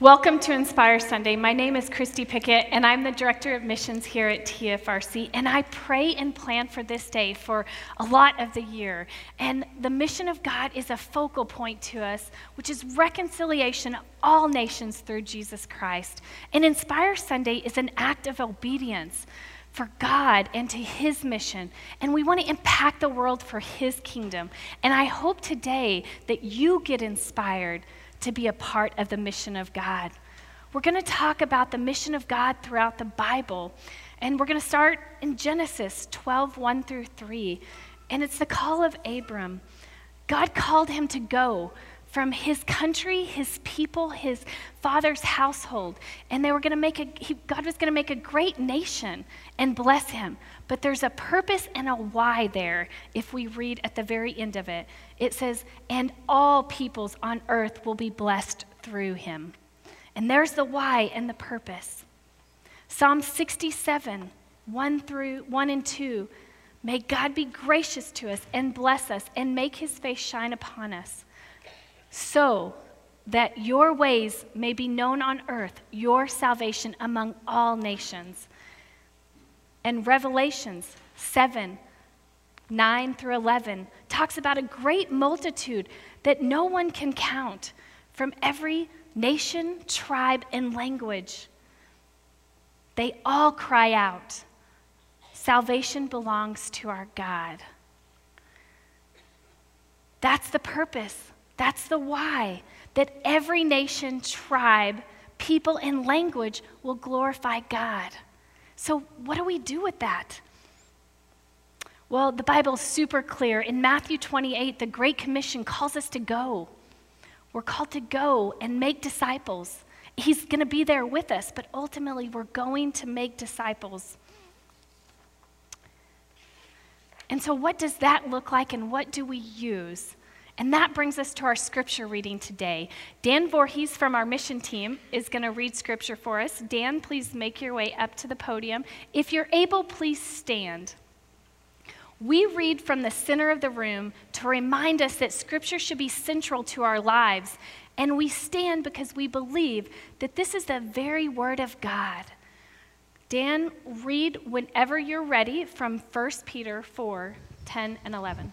Welcome to Inspire Sunday. My name is Christy Pickett, and I'm the Director of Missions here at TFRC. And I pray and plan for this day for a lot of the year. And the mission of God is a focal point to us, which is reconciliation of all nations through Jesus Christ. And Inspire Sunday is an act of obedience for God and to His mission. And we want to impact the world for His kingdom. And I hope today that you get inspired to be a part of the mission of God. We're going to talk about the mission of God throughout the Bible. And we're going to start in Genesis 12, 1 through 3. And it's the call of Abram. God called him to go from his country, his people, his father's household. And they were going to make a, he, God was going to make a great nation and bless him. But there's a purpose and a why there if we read at the very end of it. It says, and all peoples on earth will be blessed through him. And there's the why and the purpose. Psalm 67, 1 through 1 and 2. May God be gracious to us and bless us and make his face shine upon us so that your ways may be known on earth, your salvation among all nations. And Revelations 7 9 through 11 talks about a great multitude that no one can count from every nation, tribe, and language. They all cry out, Salvation belongs to our God. That's the purpose that's the why, that every nation, tribe, people, and language will glorify God. So, what do we do with that? Well, the Bible's super clear. In Matthew 28, the Great Commission calls us to go. We're called to go and make disciples. He's going to be there with us, but ultimately, we're going to make disciples. And so, what does that look like, and what do we use? And that brings us to our scripture reading today. Dan Voorhees from our mission team is going to read scripture for us. Dan, please make your way up to the podium. If you're able, please stand. We read from the center of the room to remind us that scripture should be central to our lives. And we stand because we believe that this is the very word of God. Dan, read whenever you're ready from 1 Peter 4 10 and 11.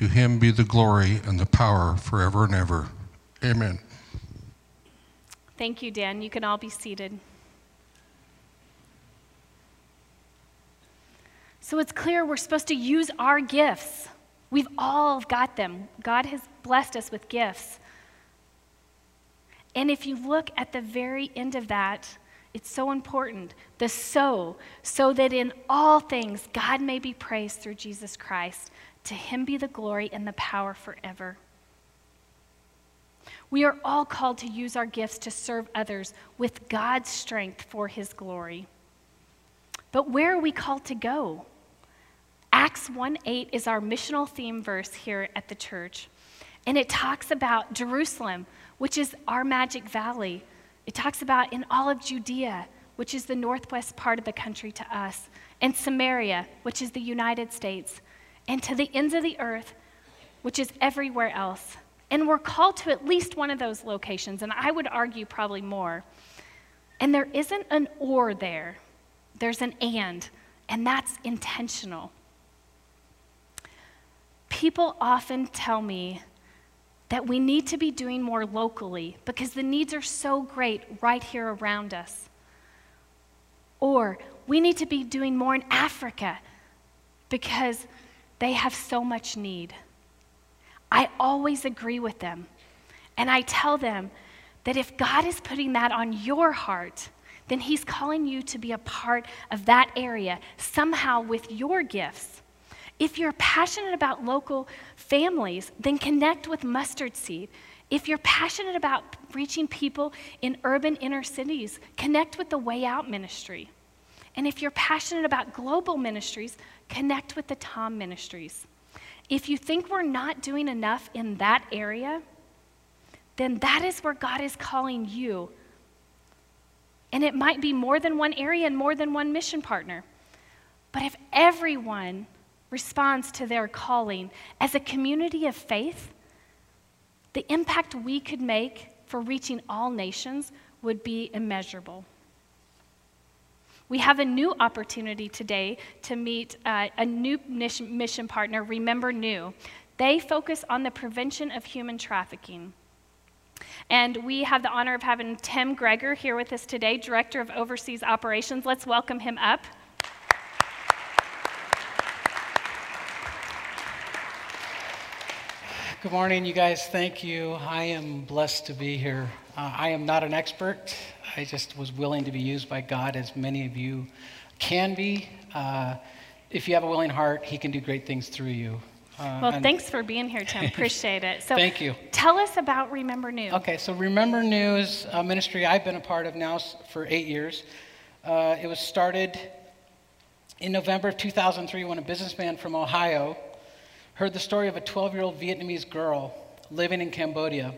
To him be the glory and the power forever and ever. Amen. Thank you, Dan. You can all be seated. So it's clear we're supposed to use our gifts. We've all got them. God has blessed us with gifts. And if you look at the very end of that, it's so important. The so, so that in all things God may be praised through Jesus Christ. To him be the glory and the power forever. We are all called to use our gifts to serve others with God's strength for his glory. But where are we called to go? Acts 1 8 is our missional theme verse here at the church. And it talks about Jerusalem, which is our magic valley. It talks about in all of Judea, which is the northwest part of the country to us, and Samaria, which is the United States, and to the ends of the earth, which is everywhere else. And we're called to at least one of those locations, and I would argue probably more. And there isn't an or there, there's an and, and that's intentional. People often tell me that we need to be doing more locally because the needs are so great right here around us. Or we need to be doing more in Africa because they have so much need. I always agree with them. And I tell them that if God is putting that on your heart, then He's calling you to be a part of that area somehow with your gifts. If you're passionate about local families, then connect with Mustard Seed. If you're passionate about reaching people in urban inner cities, connect with the Way Out ministry. And if you're passionate about global ministries, connect with the Tom Ministries. If you think we're not doing enough in that area, then that is where God is calling you. And it might be more than one area and more than one mission partner. But if everyone responds to their calling as a community of faith, the impact we could make for reaching all nations would be immeasurable. We have a new opportunity today to meet uh, a new mission partner, Remember Nhu. They focus on the prevention of human trafficking. And we have the honor of having Tim Greger here with us today, Director of Overseas Operations. Let's welcome him up. Good morning, you guys. Thank you. I am blessed to be here. Uh, I am not an expert. I just was willing to be used by God, as many of you can be. Uh, if you have a willing heart, He can do great things through you. Uh, well, thanks for being here, Tim. Appreciate it. So, thank you. Tell us about Remember Nhu. Okay, so Remember Nhu is a ministry I've been a part of now for eight years. Uh, it was started in November of 2003 when a businessman from Ohio heard the story of a 12 year old Vietnamese girl living in Cambodia.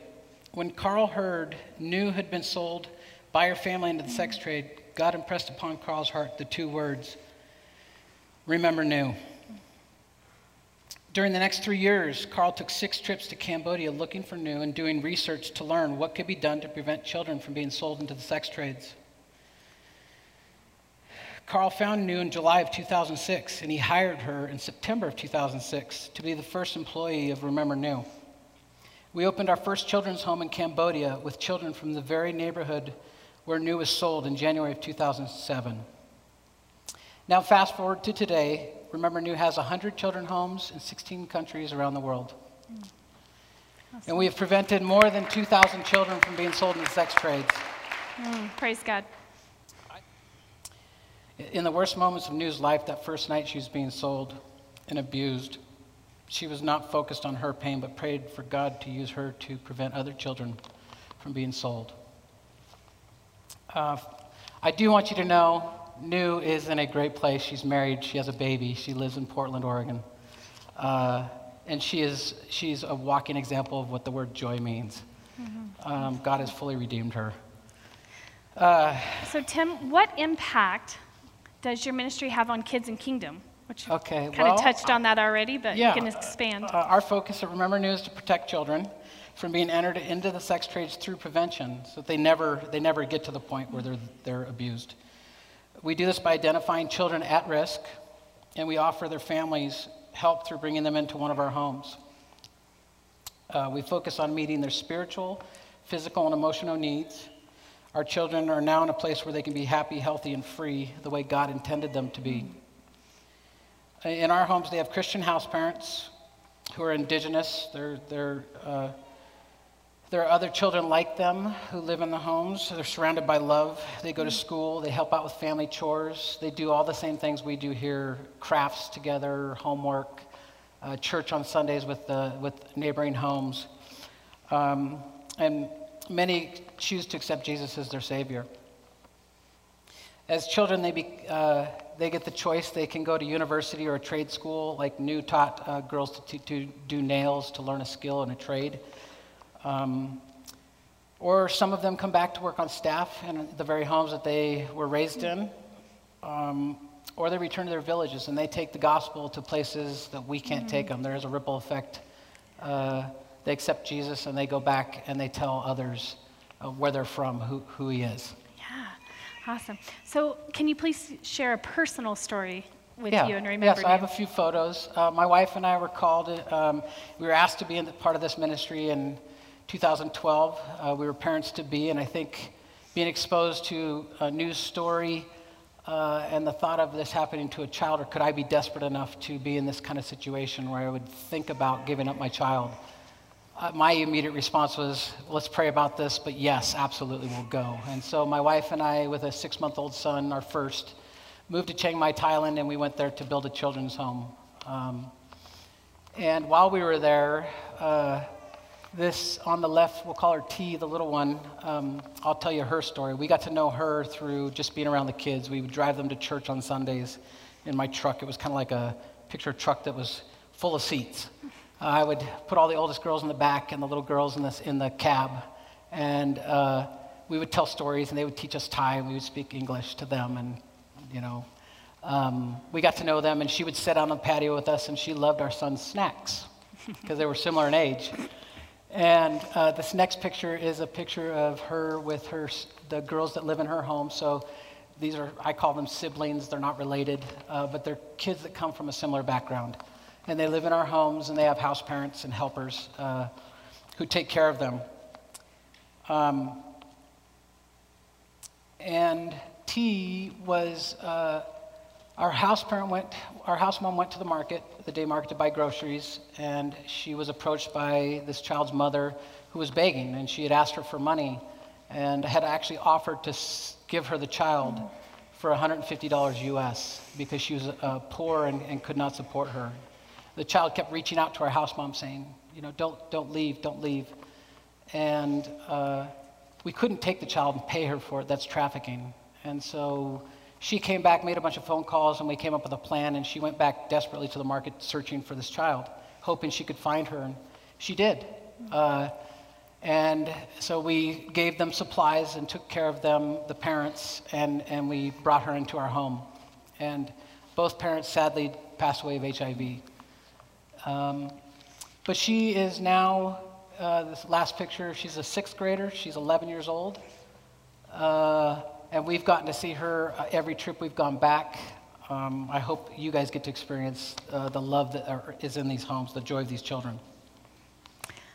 When Carl heard Nhu had been sold by her family into the sex trade, God impressed upon Carl's heart the two words Remember Nhu. During the next three years, Carl took six trips to Cambodia looking for Nhu and doing research to learn what could be done to prevent children from being sold into the sex trades. Carl found Nhu in July of 2006, and he hired her in September of 2006 to be the first employee of Remember Nhu. We opened our first children's home in Cambodia with children from the very neighborhood where Nhu was sold in January of 2007. Now, fast forward to today, Remember Nhu has 100 children homes in 16 countries around the world. Mm. Awesome. And we have prevented more than 2,000 children from being sold into sex trades. Mm, praise God. In the worst moments of Nhu's life, that first night she was being sold and abused, she was not focused on her pain, but prayed for God to use her to prevent other children from being sold. Uh, I do want you to know Nhu is in a great place. She's married, she has a baby, she lives in Portland, Oregon. Uh, and she is, she's a walking example of what the word joy means. Mm-hmm. Um, God has fully redeemed her. Uh, so, Tim, what impact does your ministry have on kids and kingdom? Which okay, kind well, of touched on that already, but yeah, you can expand. Uh, our focus at Remember Nhu is to protect children from being entered into the sex trades through prevention, so that they never they never get to the point where they're they're abused. We do this by identifying children at risk, and we offer their families help through bringing them into one of our homes. Uh, we focus on meeting their spiritual, physical, and emotional needs. Our children are now in a place where they can be happy, healthy, and free the way God intended them to be. In our homes, they have Christian house parents who are indigenous. They're, they're, uh, there are other children like them who live in the homes. They're surrounded by love. They go to school. They help out with family chores. They do all the same things we do here crafts together, homework, uh, church on Sundays with, the, with neighboring homes. Um, and many choose to accept Jesus as their Savior. As children, they, be, uh, they get the choice. They can go to university or a trade school, like Nhu taught uh, girls to, to, do nails to learn a skill and a trade. Um, or some of them come back to work on staff in the very homes that they were raised in. Um, or they return to their villages and they take the gospel to places that we can't mm-hmm. take them. There is a ripple effect. Uh, they accept Jesus and they go back and they tell others uh, where they're from, who, who he is. Yeah, awesome. So, can you please share a personal story with yeah. you and remember? Yes, I have a few photos. Uh, my wife and I were called, um, we were asked to be in the, part of this ministry in 2012. Uh, we were parents to be, and I think being exposed to a news story uh, and the thought of this happening to a child, or could I be desperate enough to be in this kind of situation where I would think about giving up my child? uh, my immediate response was, let's pray about this, but yes, absolutely, we'll go. And so my wife and I, with a six month old son, our first, moved to Chiang Mai, Thailand, and we went there to build a children's home. Um, and while we were there, uh, This on the left, we'll call her T, the little one. Um, I'll tell you her story. We got to know her through just being around the kids. We would drive them to church on Sundays in my truck. It was kind of like a picture truck that was full of seats. Uh, I would put all the oldest girls in the back and the little girls in, this, in the cab. And uh, we would tell stories, and they would teach us Thai, and we would speak English to them. And, you know, um, we got to know them, and she would sit on the patio with us, and she loved our son's snacks because they were similar in age. And uh, this next picture is a picture of her with her, the girls that live in her home. So these are, I call them siblings. They're not related, uh, but they're kids that come from a similar background. And they live in our homes, and they have house parents and helpers uh, who take care of them. Um, and T was uh, our house parent went, our house mom went to the market, the day market, to buy groceries, and she was approached by this child's mother who was begging, and she had asked her for money, and had actually offered to give her the child for $150 US because she was uh, poor and, and could not support her. The child kept reaching out to our house mom, saying, "You know, don't don't leave, don't leave," and uh, we couldn't take the child and pay her for it. That's trafficking, and so she came back, made a bunch of phone calls, and we came up with a plan. And she went back desperately to the market searching for this child, hoping she could find her. And she did. Uh, and so we gave them supplies and took care of them, the parents, and, and we brought her into our home. And both parents sadly passed away of HIV. Um, but she is now, uh, this last picture, she's a sixth grader. She's 11 years old. Uh, and we've gotten to see her uh, every trip we've gone back. Um, I hope you guys get to experience uh, the love that are, is in these homes, the joy of these children.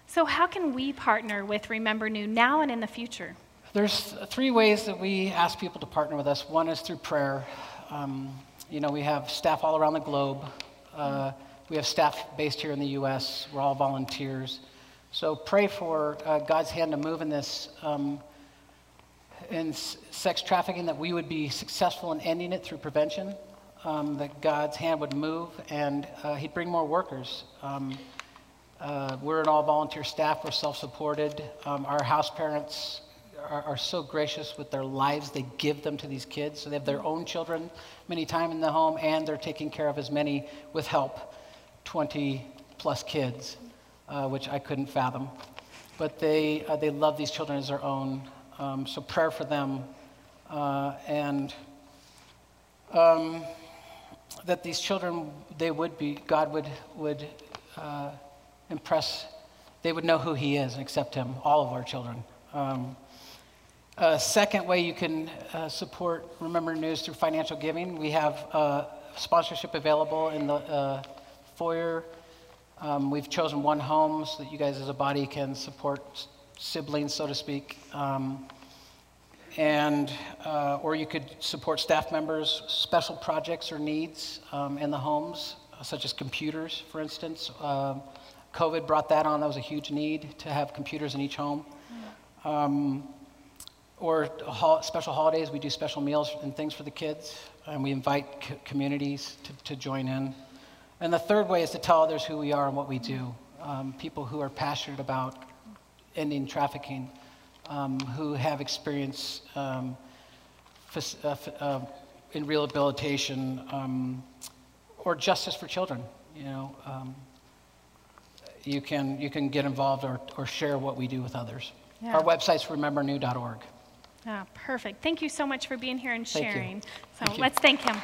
So, how can we partner with Remember Nhu now and in the future? There's three ways that we ask people to partner with us. One is through prayer. Um, you know, we have staff all around the globe. Uh, we have staff based here in the U.S. We're all volunteers. So pray for uh, God's hand to move in this. Um, in sex trafficking, that we would be successful in ending it through prevention, um, that God's hand would move and uh, He'd bring more workers. Um, uh, we're an all volunteer staff, we're self supported. Um, our house parents are, are, so gracious with their lives, they give them to these kids. So they have their own children many times in the home, and they're taking care of as many with help 20 plus kids, uh, which I couldn't fathom. But they, uh, they love these children as their own. Um, so prayer for them, uh, and um, that these children, they would be, God would would uh, impress, they would know who He is and accept Him. All of our children. Um, a second way you can uh, support Remember Nhu's through financial giving. We have uh, sponsorship available in the uh, foyer. Um, we've chosen one home so that you guys as a body can support siblings, so to speak. Um, and, uh, or you could support staff members' special projects or needs um, in the homes, such as computers, for instance. Uh, COVID brought that on. That was a huge need to have computers in each home. Um, or ho- special holidays, we do special meals and things for the kids, and we invite communities to, to join in. And the third way is to tell others who we are and what we do. Um, people who are passionate about ending trafficking, um, who have experience um, uh, uh, in rehabilitation um, or justice for children. You know, um, you can you can get involved or, or share what we do with others. Yeah. Our website's remembernhu.org. Ah, perfect. Thank you so much for being here and sharing. So thank let's thank him.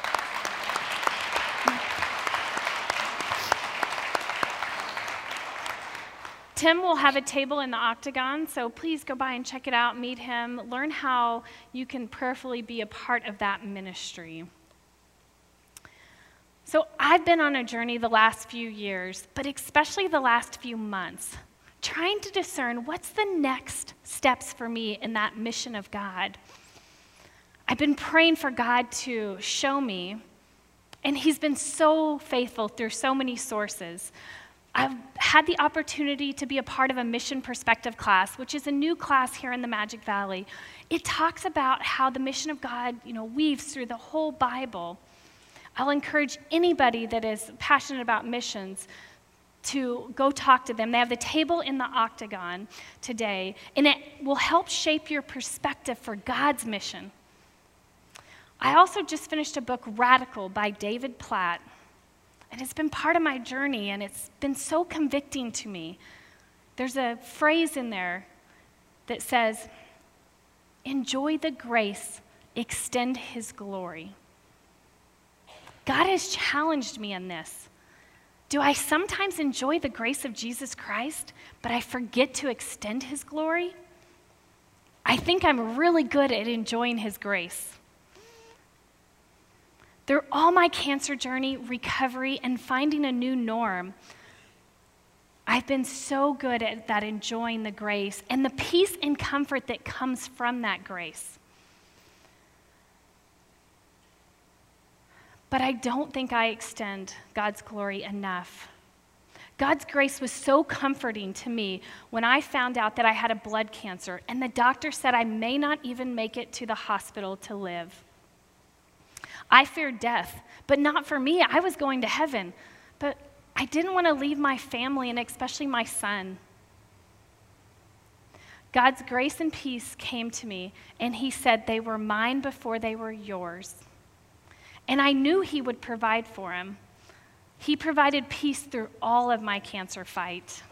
Tim will have a table in the octagon, so please go by and check it out, meet him, learn how you can prayerfully be a part of that ministry. So, I've been on a journey the last few years, but especially the last few months, trying to discern what's the next steps for me in that mission of God. I've been praying for God to show me, and He's been so faithful through so many sources. I've had the opportunity to be a part of a mission perspective class, which is a new class here in the Magic Valley. It talks about how the mission of God, you know, weaves through the whole Bible. I'll encourage anybody that is passionate about missions to go talk to them. They have the table in the octagon today, and it will help shape your perspective for God's mission. I also just finished a book, Radical, by David Platt, and it's been part of my journey, and it's been so convicting to me. There's a phrase in there that says, Enjoy the grace, extend his glory. God has challenged me in this. Do I sometimes enjoy the grace of Jesus Christ, but I forget to extend his glory? I think I'm really good at enjoying his grace. Through all my cancer journey, recovery, and finding a new norm, I've been so good at that enjoying the grace and the peace and comfort that comes from that grace. But I don't think I extend God's glory enough. God's grace was so comforting to me when I found out that I had a blood cancer, and the doctor said I may not even make it to the hospital to live. I feared death, but not for me. I was going to heaven. But I didn't want to leave my family and especially my son. God's grace and peace came to me, and He said, They were mine before they were yours. And I knew He would provide for him. He provided peace through all of my cancer fight.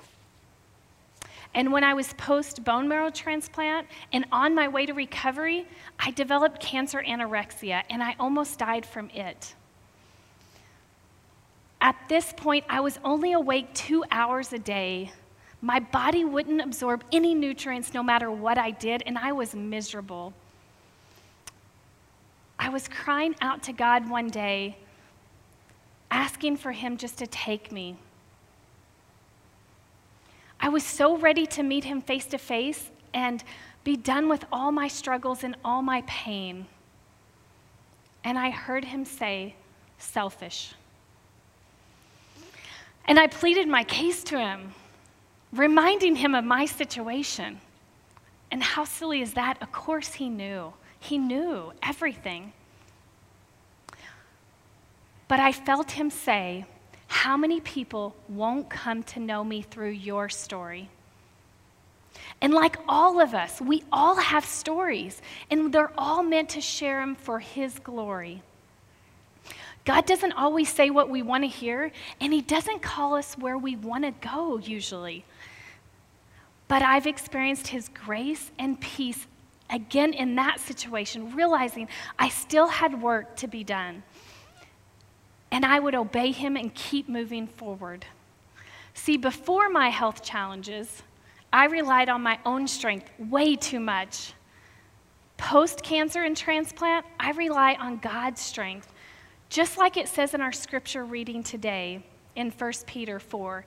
And when I was post bone marrow transplant and on my way to recovery, I developed cancer anorexia and I almost died from it. At this point, I was only awake two hours a day. My body wouldn't absorb any nutrients no matter what I did, and I was miserable. I was crying out to God one day, asking for Him just to take me. Was so ready to meet him face to face and be done with all my struggles and all my pain. And I heard him say, selfish. And I pleaded my case to him, reminding him of my situation. And how silly is that? Of course, he knew. He knew everything. But I felt him say, how many people won't come to know me through your story? And like all of us, we all have stories, and they're all meant to share them for His glory. God doesn't always say what we want to hear, and He doesn't call us where we want to go usually. But I've experienced His grace and peace again in that situation, realizing I still had work to be done and I would obey him and keep moving forward. See, before my health challenges, I relied on my own strength way too much. Post cancer and transplant, I rely on God's strength. Just like it says in our scripture reading today in 1 Peter 4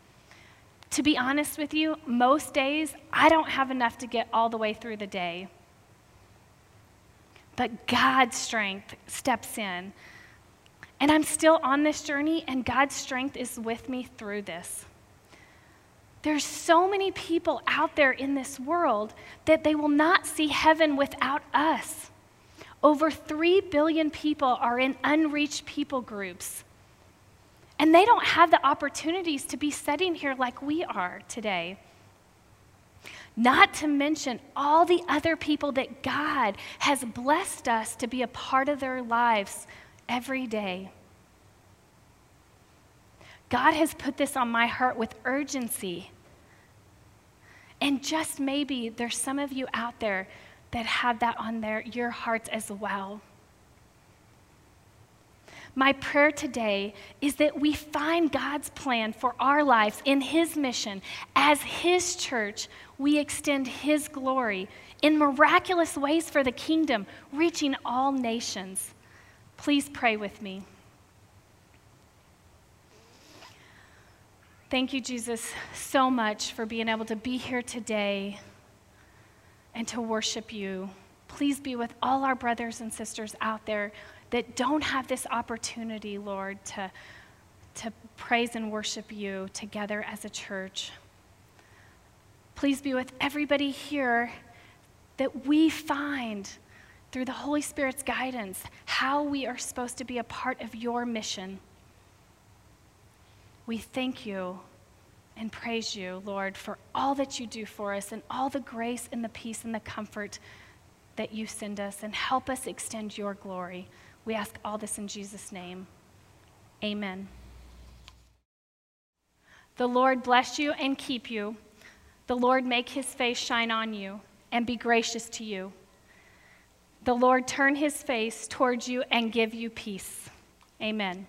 To be honest with you, most days I don't have enough to get all the way through the day. But God's strength steps in. And I'm still on this journey, and God's strength is with me through this. There's so many people out there in this world that they will not see heaven without us. Over 3 billion people are in unreached people groups. And they don't have the opportunities to be sitting here like we are today. Not to mention all the other people that God has blessed us to be a part of their lives every day. God has put this on my heart with urgency. And just maybe there's some of you out there that have that on their, your hearts as well. My prayer today is that we find God's plan for our lives in His mission. As His church, we extend His glory in miraculous ways for the kingdom, reaching all nations. Please pray with me. Thank you, Jesus, so much for being able to be here today and to worship you. Please be with all our brothers and sisters out there that don't have this opportunity, Lord, to, to praise and worship you together as a church. Please be with everybody here that we find through the Holy Spirit's guidance how we are supposed to be a part of your mission. We thank you and praise you, Lord, for all that you do for us and all the grace and the peace and the comfort that you send us and help us extend your glory. We ask all this in Jesus' name. Amen. The Lord bless you and keep you. The Lord make his face shine on you and be gracious to you. The Lord turn his face towards you and give you peace. Amen.